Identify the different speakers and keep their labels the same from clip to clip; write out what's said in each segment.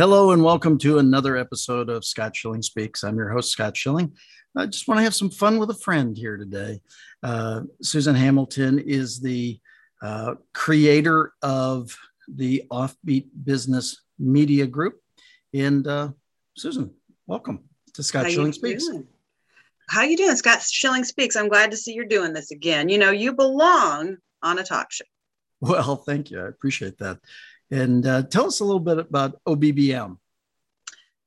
Speaker 1: Hello and welcome to another episode of Scott Schilling Speaks. I'm your host, Scott Schilling. I just want to have some fun with a friend here today. Uh, Susan Hamilton is the uh, creator of the Offbeat Business Media Group. And uh, Susan, welcome to Scott How Schilling Speaks.
Speaker 2: Doing? How you doing, Scott Schilling Speaks? I'm glad to see you're doing this again. You know, you belong on a talk show.
Speaker 1: Well, thank you. I appreciate that. And uh, tell us a little bit about OBBM.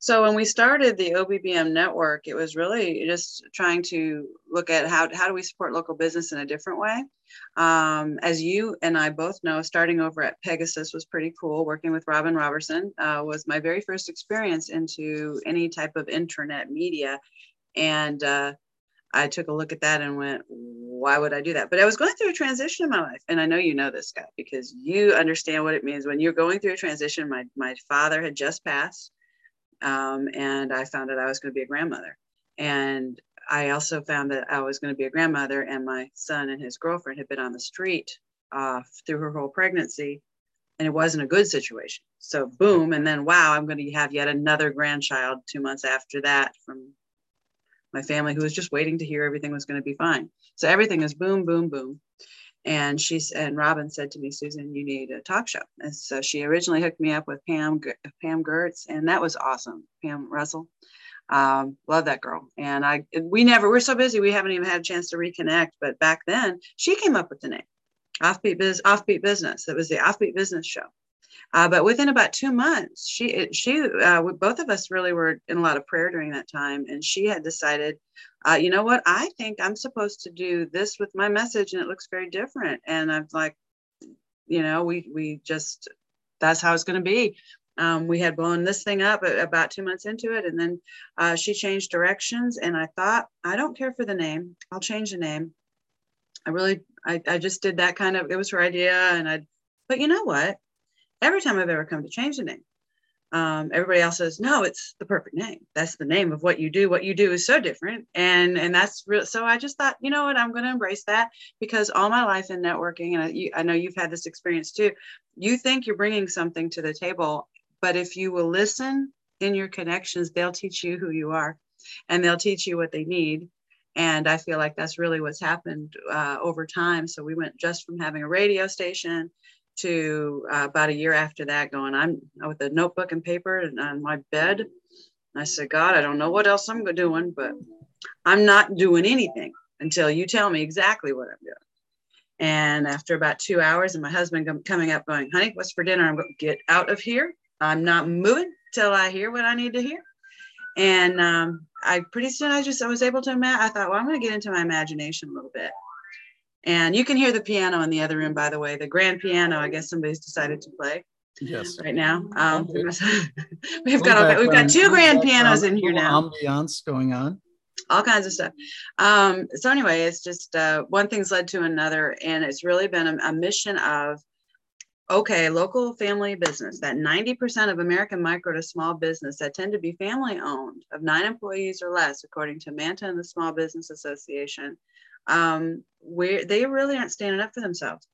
Speaker 2: So when we started the OBBM network, it was really just trying to look at how, how do we support local business in a different way. Um, as you and I both know, starting over at Pegasus was pretty cool. Working with Robin Robertson uh, was my very first experience into any type of internet media. And uh, I took a look at that and went, why would I do that? But I was going through a transition in my life. And I know you know this, Scott, because you understand what it means when you're going through a transition. My, my father had just passed, um, and I found that I was going to be a grandmother. And I also found that I was going to be a grandmother, and my son and his girlfriend had been on the street uh, through her whole pregnancy, and it wasn't a good situation. So, boom, and then wow, I'm going to have yet another grandchild two months after that from my family who was just waiting to hear everything was going to be fine. So everything is boom, boom, boom. And she's and Robin said to me, Susan, you need a talk show. And so she originally hooked me up with Pam Pam Gertz, and that was awesome. Pam Russell, um, love that girl. And I we never we're so busy we haven't even had a chance to reconnect. But back then she came up with the name, Offbeat Biz Offbeat Business. It was the Offbeat Business Show. Uh, but within about two months, she she uh, both of us really were in a lot of prayer during that time, and she had decided, uh, you know what, I think I'm supposed to do this with my message, and it looks very different. And I'm like, you know, we we just that's how it's going to be. Um, we had blown this thing up about two months into it, and then uh, she changed directions, and I thought, I don't care for the name, I'll change the name. I really, I, I just did that kind of. It was her idea, and I. But you know what? Every time I've ever come to change the name. Um, everybody else says, no, it's the perfect name. That's the name of what you do. What you do is so different. And, and that's real. So I just thought, you know what, I'm going to embrace that because all my life in networking, and I, you, I know you've had this experience too, you think you're bringing something to the table, but if you will listen in your connections, they'll teach you who you are and they'll teach you what they need. And I feel like that's really what's happened uh, over time. So we went just from having a radio station to uh, about a year after that going i'm with a notebook and paper and on my bed. And i said god i don't know what else i'm doing but i'm not doing anything until you tell me exactly what i'm doing. And after about two hours and my husband coming up going honey what's for dinner? I'm going to get out of here. I'm not moving till i hear what i need to hear. And um, i pretty soon i just i was able to imagine i thought well i'm going to get into my imagination a little bit and you can hear the piano in the other room, by the way, the grand piano. I guess somebody's decided to play.
Speaker 1: Yes.
Speaker 2: Right now, um, we've got we've got two grand pianos in here now.
Speaker 1: Ambiance going on.
Speaker 2: All kinds of stuff. Um, so anyway, it's just uh, one thing's led to another, and it's really been a, a mission of okay, local family business, that 90% of American micro to small business that tend to be family owned of nine employees or less, according to MANTA and the Small Business Association, um, where they really aren't standing up for themselves.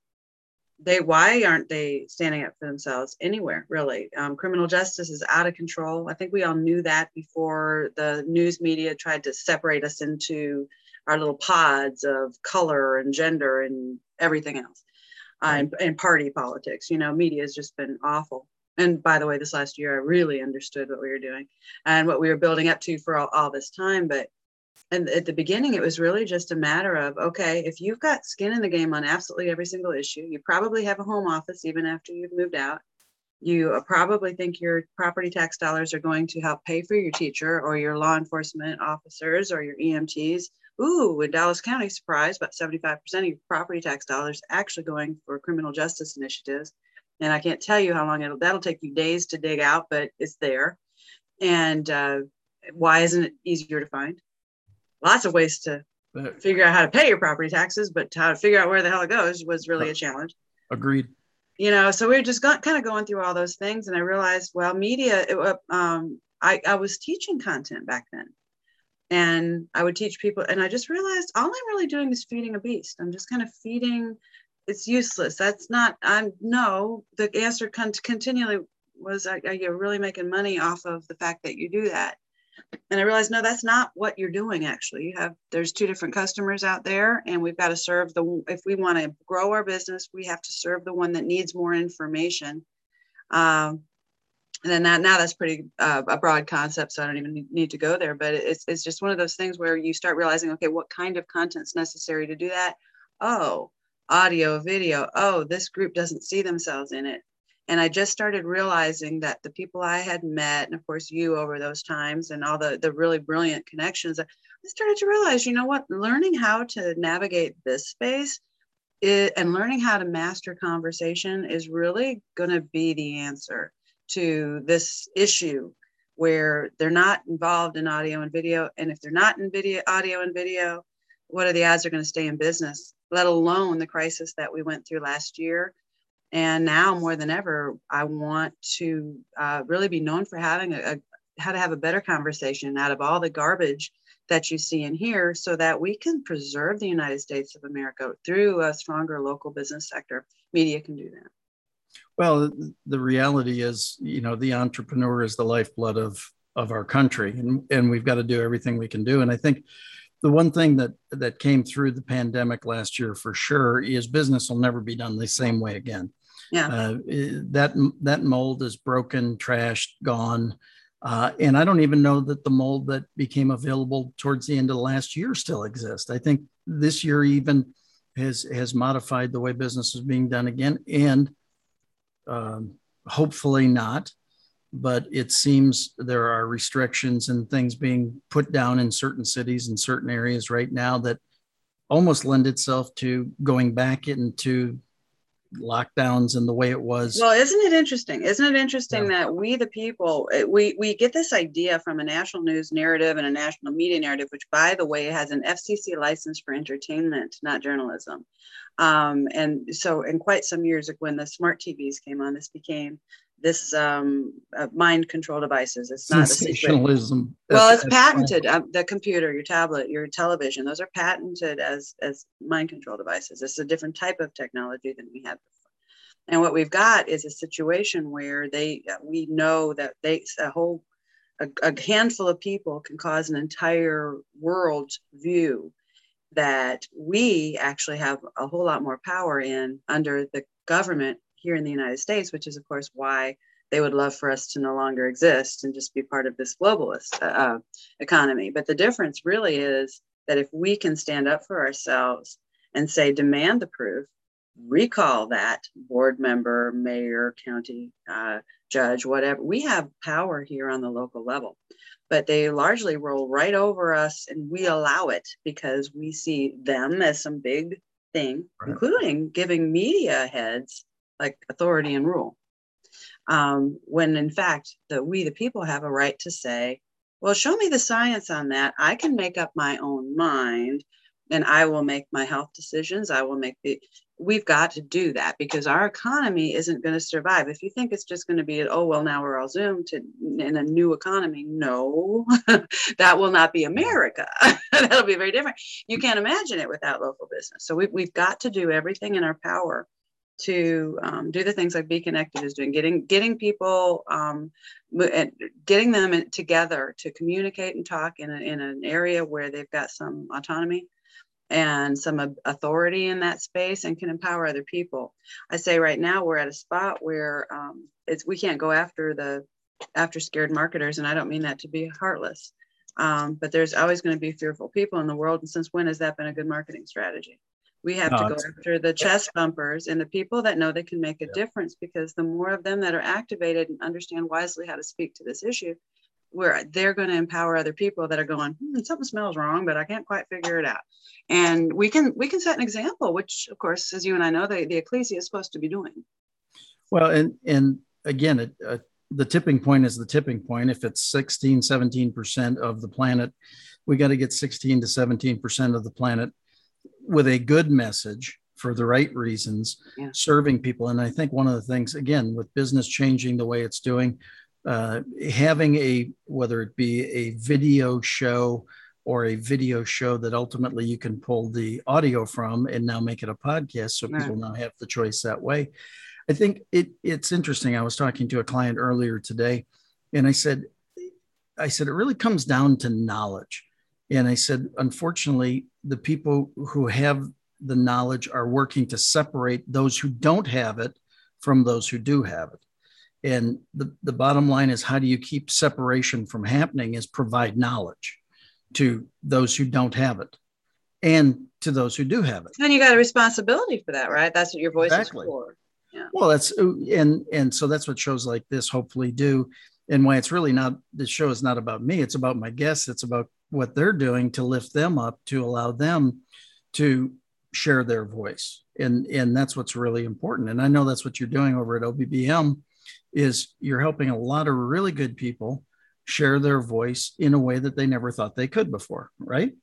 Speaker 2: They why aren't they standing up for themselves anywhere really? Um, criminal justice is out of control. I think we all knew that before the news media tried to separate us into our little pods of color and gender and everything else, uh, and, and party politics. You know, media has just been awful and by the way this last year i really understood what we were doing and what we were building up to for all, all this time but and at the beginning it was really just a matter of okay if you've got skin in the game on absolutely every single issue you probably have a home office even after you've moved out. You uh, probably think your property tax dollars are going to help pay for your teacher or your law enforcement officers or your emts ooh in dallas county surprise about 75% of your property tax dollars actually going for criminal justice initiatives. And i can't tell you how long it'll that'll take you days to dig out but it's there. And uh, why isn't it easier to find lots of ways to figure out how to pay your property taxes, but how to figure out where the hell it goes was really a challenge.
Speaker 1: Agreed.
Speaker 2: You know, so we are just got, kind of going through all those things, and I realized, well, media. It, um, I, I was teaching content back then, and I would teach people, and I just realized all I'm really doing is feeding a beast. I'm just kind of feeding. It's useless. That's not. I'm no. The answer con- continually was are you really making money off of the fact that you do that and i realized no that's not what you're doing actually. You have there's two different customers out there and we've got to serve the if we want to grow our business we have to serve the one that needs more information. Um, and then that now that's pretty uh, a broad concept so i don't even need to go there but it's, it's just one of those things where you start realizing okay what kind of content's necessary to do that? Oh audio video. Oh this group doesn't see themselves in it and i just started realizing that the people i had met and of course you over those times and all the the really brilliant connections i started to realize you know what learning how to navigate this space it, and learning how to master conversation is really going to be the answer to this issue where they're not involved in audio and video and if they're not in video audio and video what are the odds they're going to stay in business let alone the crisis that we went through last year. And now more than ever, I want to uh, really be known for having a, a, how to have a better conversation out of all the garbage that you see in here so that we can preserve the United States of America through a stronger local business sector. Media can do that.
Speaker 1: Well, the reality is, you know, the entrepreneur is the lifeblood of of our country, and and we've got to do everything we can do. And I think the one thing that that came through the pandemic last year for sure is business will never be done the same way again.
Speaker 2: Yeah, uh,
Speaker 1: that that mold is broken, trashed, gone, uh, and I don't even know that the mold that became available towards the end of the last year still exists. I think this year even has has modified the way business is being done again, and um, hopefully not but it seems there are restrictions and things being put down in certain cities and certain areas right now that almost lend itself to going back into lockdowns and the way it was.
Speaker 2: Well isn't it interesting? Isn't it interesting yeah. that we the people we we get this idea from a national news narrative and a national media narrative which by the way has an fcc license for entertainment not journalism. Um, and so in quite some years ago when the smart tvs came on this became this um, uh, mind control devices. It's not
Speaker 1: sensationalism.
Speaker 2: well, it's patented. Uh, the computer, your tablet, your television; those are patented as as mind control devices. It's a different type of technology than we had before. And what we've got is a situation where they uh, we know that they a whole a, a handful of people can cause an entire world view that we actually have a whole lot more power in under the government here in the United States, which is, of course, why they would love for us to no longer exist and just be part of this globalist uh, uh, economy. But the difference really is that if we can stand up for ourselves and say, demand the proof, recall that board member, mayor, county uh, judge, whatever, we have power here on the local level. But they largely roll right over us and we allow it because we see them as some big thing, right. including giving media heads like authority and rule. Um, when in fact, that we the people have a right to say, well, show me the science on that. I can make up my own mind and I will make my health decisions. I will make the, we've got to do that because our economy isn't going to survive. If you think it's just going to be, oh, well, now we're all Zoom to in a new economy, no, that will not be America. That'll be very different. You can't imagine it without local business. So we, we've got to do everything in our power to um, do the things like Be Connected is doing, getting getting people, um, getting them together to communicate and talk in, a, in an area where they've got some autonomy and some authority in that space and can empower other people. I say right now we're at a spot where um, it's we can't go after the after scared marketers, and I don't mean that to be heartless. Um, but there's always going to be fearful people in the world, and since when has that been a good marketing strategy? We have no, to go after the chest bumpers and the people that know they can make a yeah. difference because the more of them that are activated and understand wisely how to speak to this issue, where they're going to empower other people that are going, hmm, something smells wrong, but I can't quite figure it out. And we can we can set an example, which of course, as you and I know, the, the ecclesia is supposed to be doing.
Speaker 1: Well, and and again, it, uh, the tipping point is the tipping point. If it's 16, 17% of the planet, we got to get 16 to 17% of the planet with a good message for the right reasons, yeah. serving people. And I think one of the things, again, with business changing the way it's doing, uh, having a whether it be a video show or a video show that ultimately you can pull the audio from and now make it a podcast, so people now have the choice that way. I think it it's interesting. I was talking to a client earlier today, and I said, I said it really comes down to knowledge. And I said, unfortunately, the people who have the knowledge are working to separate those who don't have it from those who do have it. And the, the bottom line is how do you keep separation from happening is provide knowledge to those who don't have it and to those who do have it.
Speaker 2: And you got a responsibility for that, right? That's what your voice exactly. is for.
Speaker 1: Yeah. Well, that's and and so that's what shows like this hopefully do. And why it's really not the show is not about me, it's about my guests, it's about what they're doing to lift them up to allow them to share their voice. And and that's what's really important. And I know that's what you're doing over at OBBM is you're helping a lot of really good people share their voice in a way that they never thought they could before, right?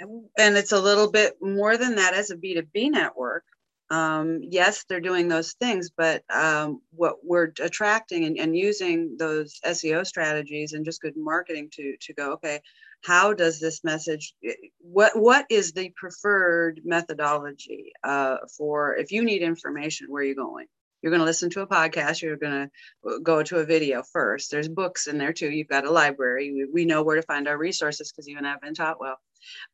Speaker 2: And it's a little bit more than that as a B2B network. Um, yes, they're doing those things, but um, what we're attracting and, and, using those SEO strategies and just good marketing to to go, okay, how does this message? What what is the preferred methodology uh, for if you need information? Where are you going? you're going to listen to a podcast you're going to go to a video first there's books in there too you've got a library we, we know where to find our resources because you and i've been taught well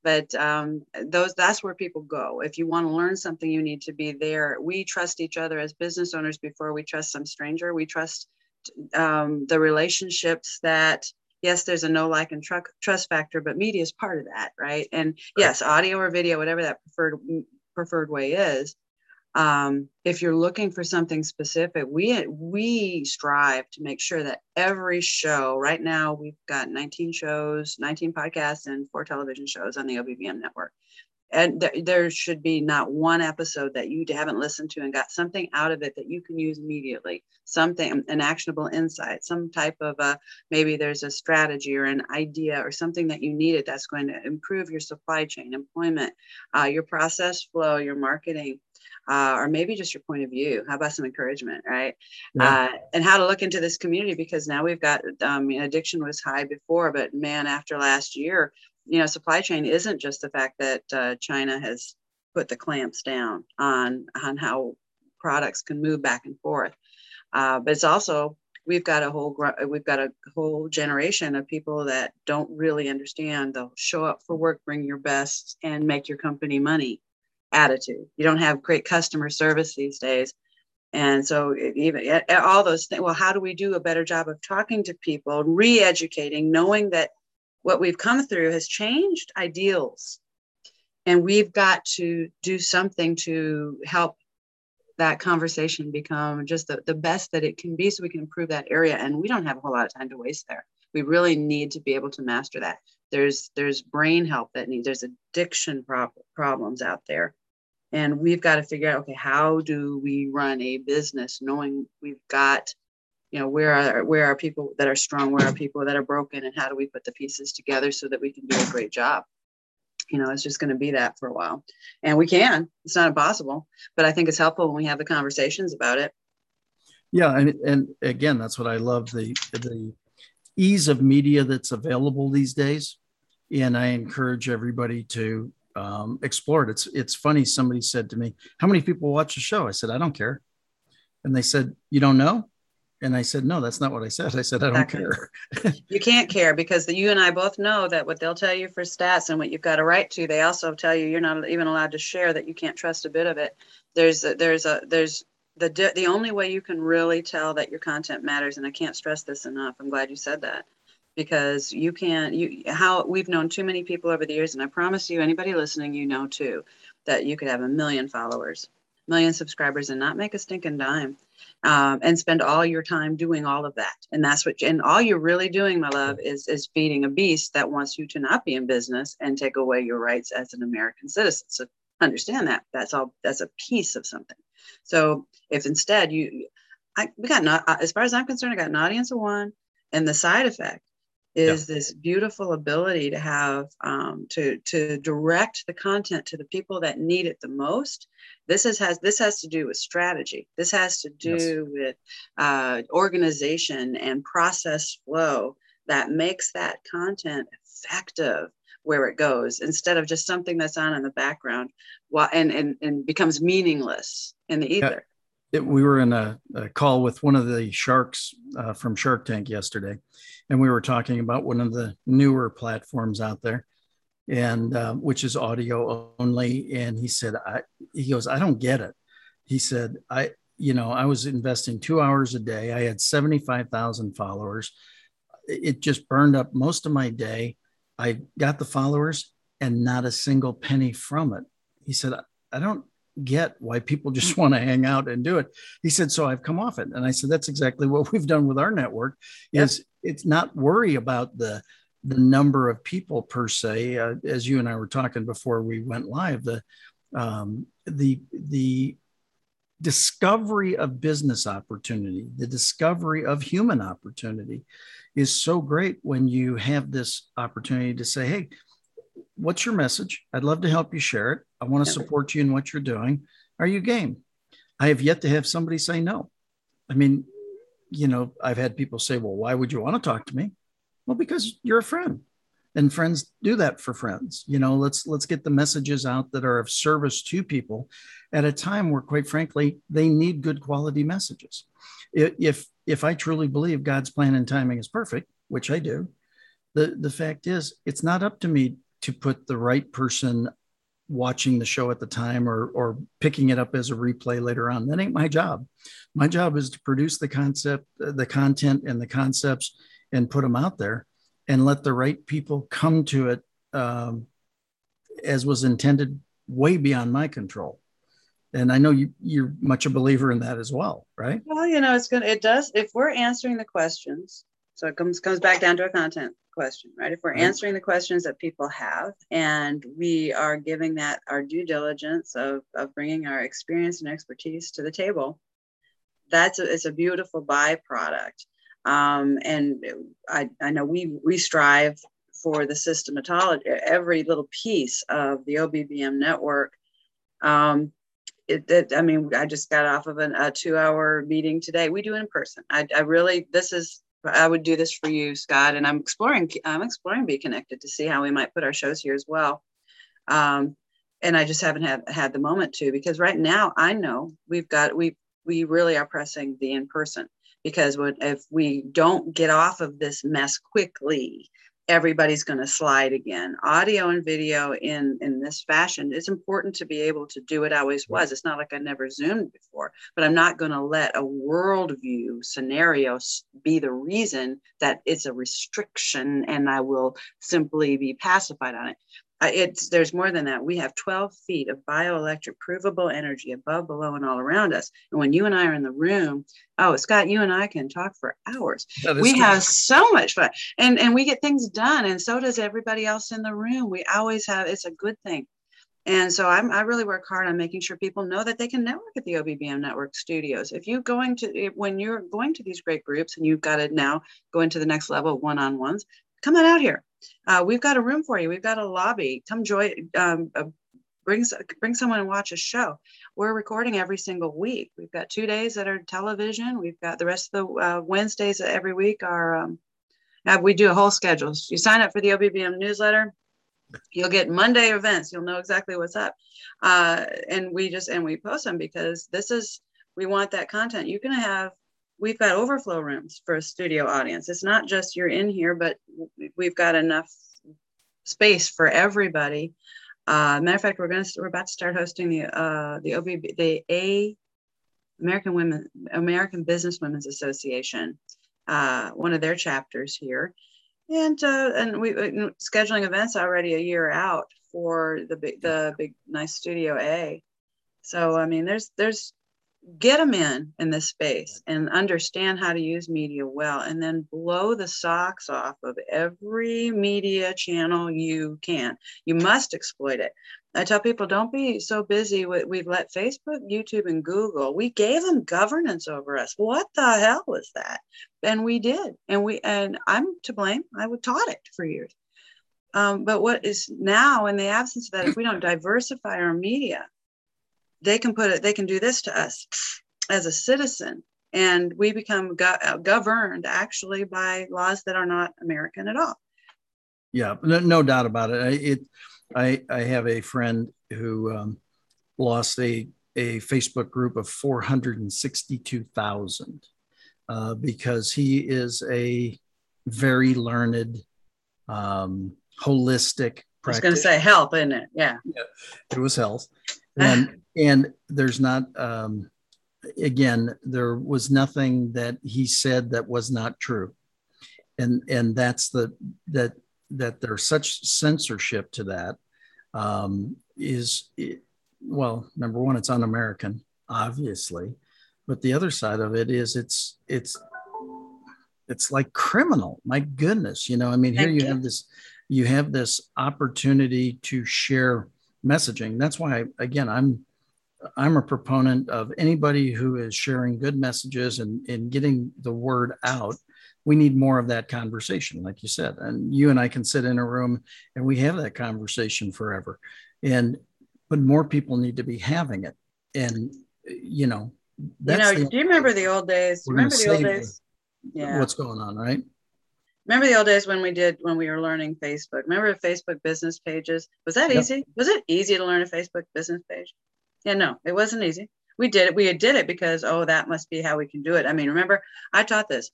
Speaker 2: but um, those that's where people go if you want to learn something you need to be there we trust each other as business owners before we trust some stranger we trust um, the relationships that yes there's a no like and tr- trust factor but media is part of that right and yes audio or video whatever that preferred preferred way is um, if you're looking for something specific, we we strive to make sure that every show. Right now, we've got 19 shows, 19 podcasts, and four television shows on the OBBM network. And th- there should be not one episode that you haven't listened to and got something out of it that you can use immediately. Something, an actionable insight, some type of a maybe there's a strategy or an idea or something that you needed that's going to improve your supply chain, employment, uh, your process flow, your marketing uh, or maybe just your point of view. How about some encouragement, right? Yeah. Uh, and how to look into this community because now we've got um, addiction was high before, but man, after last year, you know, supply chain isn't just the fact that uh, China has put the clamps down on on how products can move back and forth, uh, but it's also we've got a whole we've got a whole generation of people that don't really understand they'll show up for work bring your best and make your company money attitude. You don't have great customer service these days. And so even all those things, well, how do we do a better job of talking to people, re-educating, knowing that what we've come through has changed ideals. And we've got to do something to help that conversation become just the, the best that it can be so we can improve that area. And we don't have a whole lot of time to waste there. We really need to be able to master that. There's there's brain help that needs, there's addiction prob- problems out there and we've got to figure out okay how do we run a business knowing we've got you know where are where are people that are strong where are people that are broken and how do we put the pieces together so that we can do a great job you know it's just going to be that for a while and we can it's not impossible but i think it's helpful when we have the conversations about it
Speaker 1: yeah and, and again that's what i love the the ease of media that's available these days and i encourage everybody to um, explored. It's it's funny. Somebody said to me, "How many people watch the show?" I said, "I don't care," and they said, "You don't know." And I said, no, that's not what I said. I said, I don't exactly. care.
Speaker 2: you can't care because the, you and I both know that what they'll tell you for stats and what you've got a right to, they also tell you you're not even allowed to share that you can't trust a bit of it. There's a, there's a, there's the, the only way you can really tell that your content matters. And I can't stress this enough. I'm glad you said that because you can't you how we've known too many people over the years and i promise you anybody listening you know too that you could have a million followers million subscribers and not make a stinking dime um, and spend all your time doing all of that. And that's what and all you're really doing my love is is feeding a beast that wants you to not be in business and take away your rights as an american citizen. So understand that. That's all that's a piece of something. So if instead you I, we got not as far as i'm concerned i got an audience of one and the side effect is yeah. this beautiful ability to have um, to to direct the content to the people that need it the most this is, has this has to do with strategy this has to do yes. with uh, organization and process flow that makes that content effective where it goes instead of just something that's on in the background while, and and, and becomes meaningless in the ether
Speaker 1: it, we were in a, a, call with one of the sharks uh, from Shark Tank yesterday, and we were talking about one of the newer platforms out there, and uh, which is audio only. And he said, "I," he goes, "I don't get it." He said, "I, you know, I was investing two hours a day. I had seventy five thousand followers. It just burned up most of my day. I got the followers and not a single penny from it." He said, "I don't." Get why people just want to hang out and do it. He said, so I've come off it. And I said, that's exactly what we've done with our network is yep. it's not worry about the, the number of people per se, uh, as you and I were talking before we went live, the, um, the, the discovery of business opportunity, the discovery of human opportunity is so great when you have this opportunity to say, Hey, what's your message? I'd love to help you share it. I want to support you in what you're doing. Are you game? I have yet to have somebody say no. I mean, you know, I've had people say, well, why would you want to talk to me? Well, because you're a friend and friends do that for friends. You know, let's let's get the messages out that are of service to people at a time where quite frankly, they need good quality messages. If if I truly believe God's plan and timing is perfect, which I do, the the fact is it's not up to me to put the right person watching the show at the time or or picking it up as a replay later on. That ain't my job. My job is to produce the concept the content and the concepts and put them out there and let the right people come to it um, as was intended way beyond my control. And i know you you're much a believer in that as well right?
Speaker 2: Well you know it's gonna it does if we're answering the questions so it comes comes back down to a content question, right? If we're answering the questions that people have and we are giving that our due diligence of, of bringing our experience and expertise to the table, that's a, it's a beautiful byproduct. Um, and I, I know we, we strive for the systematology, every little piece of the OBBM network. Um, it, it, I mean, I just got off of an, a two hour meeting today. We do it in person. I, I really, this is I would do this for you, Scott. And I'm exploring, I'm exploring Be Connected to see how we might put our shows here as well. Um, and I just haven't had had the moment to because right now I know we've got we we really are pressing the in person because when, if we don't get off of this mess quickly, everybody's going to slide again. Audio and video in in this fashion, it's important to be able to do it I always was. It's not like I never zoomed before, but I'm not going to let a worldview scenario be the reason that it's a restriction and I will simply be pacified on it it's there's more than that. We have 12 feet of bioelectric provable energy above, below, and all around us. And when you and I are in the room, oh, Scott, you and I can talk for hours. We good. have so much fun, and and we get things done, and so does everybody else in the room. We always have. It's a good thing. And so I'm, I really work hard on making sure people know that they can network at the OBBM Network Studios. If you're going to, when you're going to these great groups and you've got to now go into the next level one-on-ones, come on out here uh, we've got a room for you. We've got a lobby. Come join. Um, uh, bring bring someone and watch a show. We're recording every single week. We've got two days that are television. We've got the rest of the uh, Wednesdays every week are. Um, we do a whole schedule. You sign up for the OBBM newsletter, you'll get Monday events. You'll know exactly what's up, uh, and we just and we post them because this is we want that content. You can have we've got overflow rooms for a studio audience. It's not just you're in here, but we've got enough space for everybody. Uh, matter of fact, we're going to we're about to start hosting the uh, the OBB the A American Women American Business Women's Association, uh, one of their chapters here, and uh, and we uh, scheduling events already a year out for the big the big nice Studio A. So I mean, there's there's get them in in this space and understand how to use media well and then blow the socks off of every media channel you can. You must exploit it. I tell people don't be so busy with, we've let facebook youtube and google we gave them governance over us. What the hell was that? And we did and we and i'm to blame. I taught it for years. Um, but what is now in the absence of that if we don't diversify our media they can put it they can do this to us as a citizen and we become go- uh, governed actually by laws that are not american at all
Speaker 1: yeah no, no doubt about it I, it I, I have a friend who um, lost a a Facebook group of 462,000 uh, because he is a very learned, um, holistic.
Speaker 2: I was going to say health, isn't it? Yeah. yeah
Speaker 1: it was health, and and there's not. Um, again, there was nothing that he said that was not true, and and that's the that that there's such censorship to that um, is well, number one, it's un-American, obviously, but the other side of it is it's it's it's like criminal. My goodness, you know, I mean, here you, you have this you have this opportunity to share messaging. That's why, again, I'm I'm a proponent of anybody who is sharing good messages and, and getting the word out. We need more of that conversation, like you said. And you and I can sit in a room and we have that conversation forever. And but more people need to be having it. And you know,
Speaker 2: you know, the, do you remember the old days? Remember the old days?
Speaker 1: Yeah. What's going on, right?
Speaker 2: Remember the old days when we did when we were learning Facebook? Remember Facebook business pages? Was that yep. easy? Was it easy to learn a Facebook business page? Yeah, no, it wasn't easy. We did it. We did it because oh, that must be how we can do it. I mean, remember, I taught this.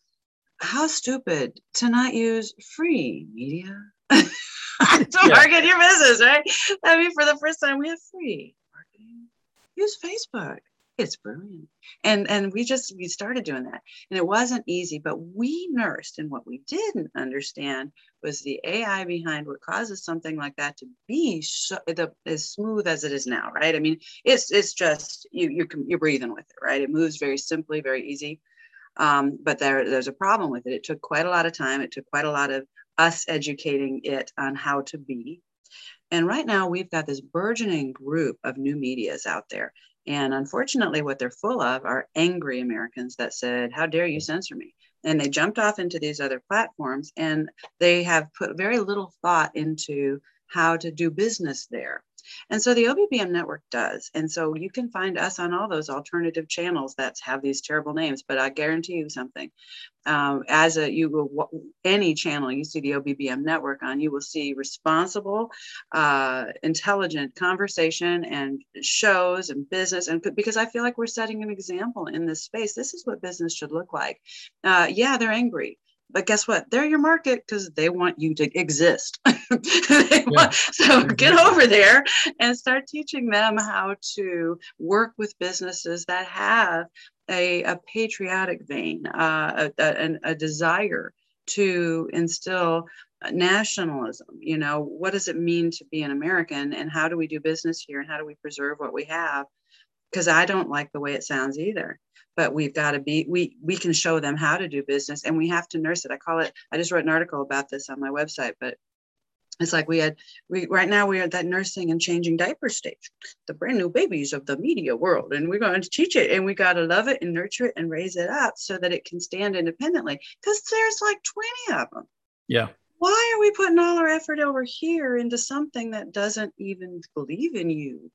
Speaker 2: How stupid to not use free media to yeah. market your business, right? I mean, for the first time, we have free marketing. Use Facebook it's brilliant. And and we just we started doing that. And it wasn't easy but we nursed. And what we didn't understand was the ai behind what causes something like that to be so, the, as smooth as it is now right? I mean it's it's just you you can you're breathing with it right? It moves very simply very easy. Um, but there there's a problem with it. It took quite a lot of time. It took quite a lot of us educating it on how to be. And right now, we've got this burgeoning group of new medias out there. And unfortunately, what they're full of are angry Americans that said, How dare you censor me? And they jumped off into these other platforms and they have put very little thought into how to do business there. And so the OBBM network does. And so you can find us on all those alternative channels that have these terrible names. But I guarantee you something. Um, as a you will any channel you see the OBBM network on, you will see responsible, uh, intelligent conversation and shows and business. And because I feel like we're setting an example in this space, this is what business should look like. Uh, yeah, they're angry but guess what? They're your market because they want you to exist. yeah. want, so get over there and start teaching them how to work with businesses that have a, a patriotic vein, uh, a, a, a desire to instill nationalism you know what does it mean to be an american and how do we do business here and how do we preserve what we have because i don't like the way it sounds either but we've got to be we we can show them how to do business and we have to nurse it. I call it i just wrote an article about this on my website but it's like we had we right now we are at that nursing and changing diaper stage the brand new babies of the media world and we're going to teach it and we got to love it and nurture it and raise it up so that it can stand independently because there's like 20 of them.
Speaker 1: Yeah.
Speaker 2: Why are we putting all our effort over here into something that doesn't even believe in you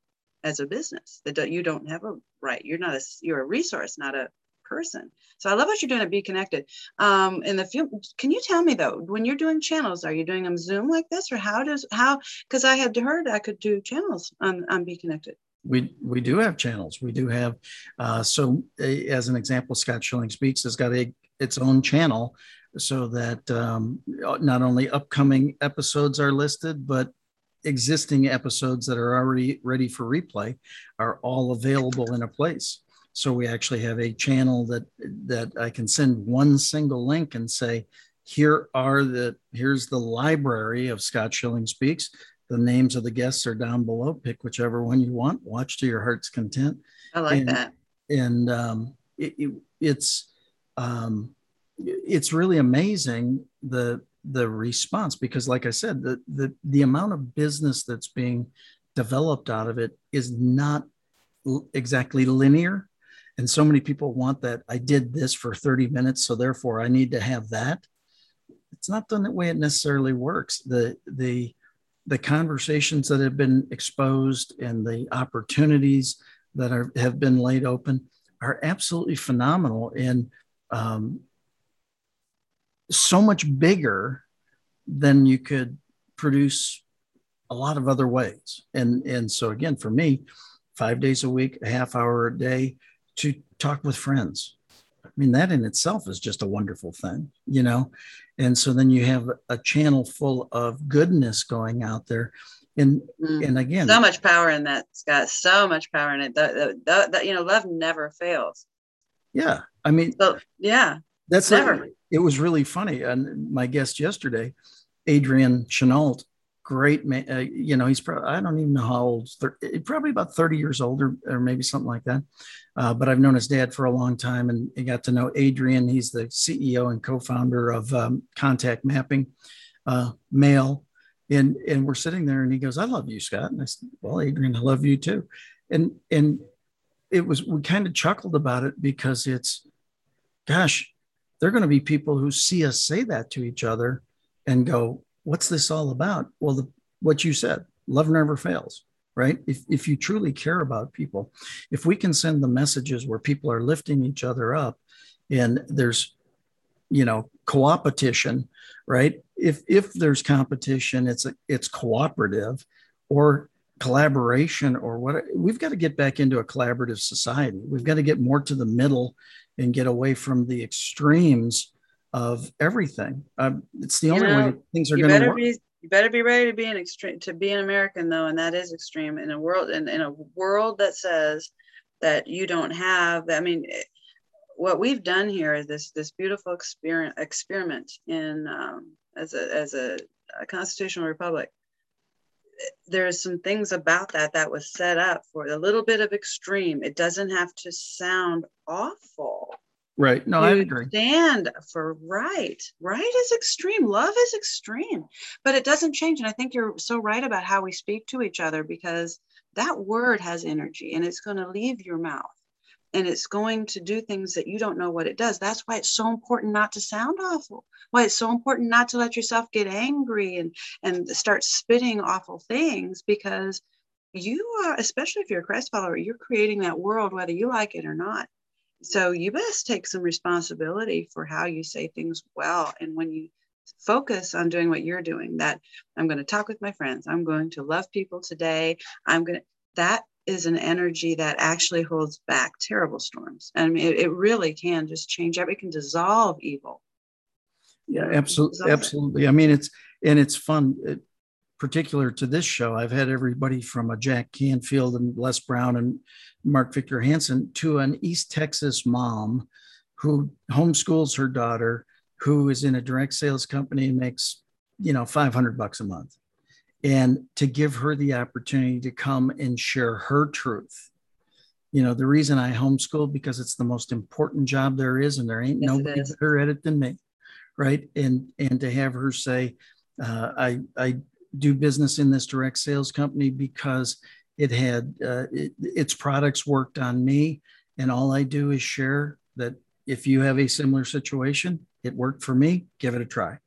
Speaker 2: as a business. That you don't have a right. You're not a you're a resource not a person. So i love what you're doing at be connected. Um in the few can you tell me though when you're doing channels are you doing them zoom like this or how does how because i had heard i could do channels on, on be connected.
Speaker 1: We we do have channels. We do have uh, so a, as an example scott schilling speaks has got a its own channel so that um, not only upcoming episodes are listed but existing episodes that are already ready for replay are all available in a place. So we actually have a channel that that I can send one single link and say, here are the here's the library of Scott Schilling Speaks. The names of the guests are down below. Pick whichever one you want. Watch to your heart's content.
Speaker 2: I like and, that.
Speaker 1: And um, it, it, it's um, it's really amazing the the response because like i said the, the the amount of business that's being developed out of it is not l- exactly linear. And so many people want that i did this for 30 minutes so therefore i need to have that. It's not done the way it necessarily works. The the the conversations that have been exposed and the opportunities that are have been laid open are absolutely phenomenal. And um, so much bigger than you could produce a lot of other ways. And and so again, for me, five days a week, a half hour a day to talk with friends. I mean, that in itself is just a wonderful thing, you know? And so then you have a channel full of goodness going out there. And mm. and again,
Speaker 2: so much power in that, Scott. So much power in it. That, the, the, you know, love never fails.
Speaker 1: Yeah, I mean,
Speaker 2: so, yeah,
Speaker 1: that's never. it was really funny. And my guest yesterday, Adrian Chenault, great man. Uh, you know, he's probably, I don't even know how old, probably about 30 years older or maybe something like that. Uh, but I've known his dad for a long time and I got to know Adrian. He's the CEO and co founder of um, Contact Mapping uh, Mail. And, and we're sitting there and he goes, I love you, Scott. And I said, Well, Adrian, I love you too. And, and it was, we kind of chuckled about it because it's, gosh, they're going to be people who see us say that to each other and go, what's this all about? Well, the, what you said, love never fails, right? If, if you truly care about people, if we can send the messages where people are lifting each other up and there's, you know, coopetition, right? If, if there's competition, it's, a, it's cooperative or collaboration or what we've got to get back into a collaborative society. We've got to get more to the middle and get away from the extremes of everything. Um, it's the you only know, way things are going to work.
Speaker 2: Be, you better be ready to be an extreme to be an American though, and that is extreme in a world in, in a world that says that you don't have. I mean, eh, what we've done here is this this beautiful experiment experiment in um, as a as a, a constitutional republic there's some things about that that was set up for a little bit of extreme. It doesn't have to sound awful.
Speaker 1: Right. No, you I agree.
Speaker 2: Stand for right. Right is extreme. Love is extreme, but it doesn't change. And I think you're so right about how we speak to each other because that word has energy and it's going to leave your mouth and it's going to do things that you don't know what it does. That's why it's so important not to sound awful. Why it's so important not to let yourself get angry and and start spitting awful things because you are, especially if you're a Christ follower, you're creating that world whether you like it or not so you best take some responsibility for how you say things well. And when you focus on doing what you're doing, that I'm going to talk with my friends, I'm going to love people today, I'm going to, that is an energy that actually holds back terrible storms. I mean, it, it really can just change everything, can dissolve evil.
Speaker 1: Yeah, absolutely. Absolutely. I mean, it's, and it's fun. It, particular to this show, I've had everybody from a Jack Canfield and Les Brown and Mark Victor Hansen to an East Texas mom who homeschools her daughter, who is in a direct sales company and makes, you know, 500 bucks a month. And to give her the opportunity to come and share her truth. You know, the reason I homeschool because it's the most important job there is, and there ain't yes, nobody better at it than me, right? And and to have her say, uh, I I do business in this direct sales company because it had uh, it, its products worked on me and all i do is share that if you have a similar situation it worked for me give it a try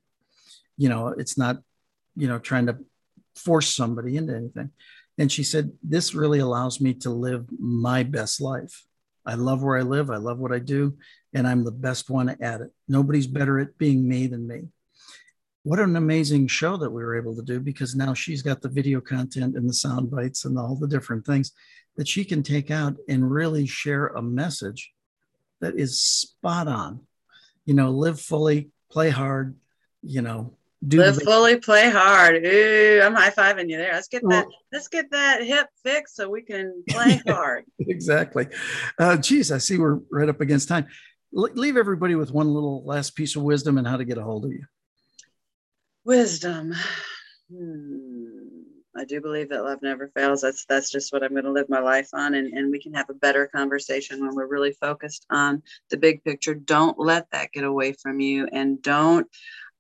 Speaker 1: you know it's not you know trying to force somebody into anything. And she said this really allows me to live my best life. I love where i live. I love what i do and i'm the best one at it. Nobody's better at being me than me. What an amazing show that we were able to do because now she's got the video content and the sound bites and all the different things that she can take out and really share a message that is spot on. You know, live fully, play hard, you know,
Speaker 2: do live fully, play hard. Ooh, I'm high fiving you there. Let's get that. Let's get that hip fixed so we can play hard.
Speaker 1: exactly. Uh, geez, I see we're right up against time. L- leave everybody with one little last piece of wisdom and how to get a hold of you.
Speaker 2: Wisdom. Hmm. I do believe that love never fails. That's that's just what I'm going to live my life on, and, and we can have a better conversation when we're really focused on the big picture. Don't let that get away from you, and don't.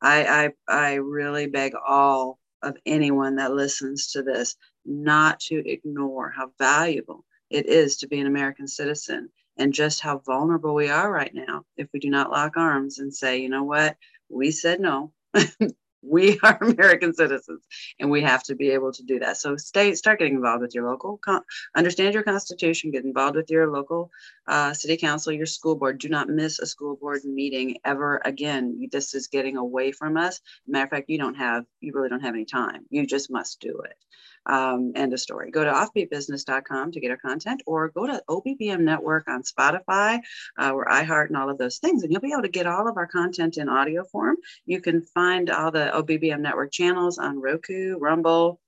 Speaker 2: I I I really beg all of anyone that listens to this not to ignore how valuable it is to be an American citizen and just how vulnerable we are right now if we do not lock arms and say, you know what, we said no. we are American citizens and we have to be able to do that. So stay, start getting involved with your local, con- understand your constitution, get involved with your local uh, city council, your school board. Do not miss a school board meeting ever again. This is getting away from us. Matter of fact, you don't have, you really don't have any time. You just must do it um, end of story. Go to offbeatbusiness.com to get our content or go to OBBM Network on Spotify uh, or iHeart and all of those things. And you'll be able to get all of our content in audio form. You can find all the OBBM Network channels on Roku, Rumble,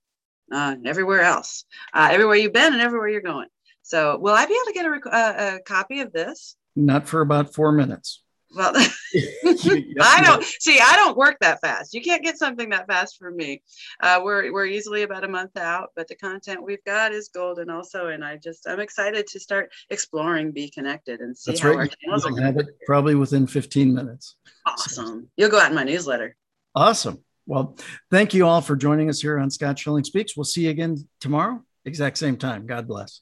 Speaker 2: uh, and everywhere else, uh, everywhere you've been and everywhere you're going. So, will I be able to get a, rec- uh, a copy of this?
Speaker 1: Not for about four minutes.
Speaker 2: Well, I don't see. I don't work that fast. You can't get something that fast from me. Uh, we're we're easily about a month out, but the content we've got is golden also. And I just I'm excited to start exploring, be connected, and see
Speaker 1: That's
Speaker 2: how
Speaker 1: right.
Speaker 2: our channels are.
Speaker 1: Have it probably within 15 minutes.
Speaker 2: Awesome. You'll go out in my newsletter.
Speaker 1: Awesome. Well, thank you all for joining us here on Scott Schilling Speaks. We'll see you again tomorrow, exact same time. God bless.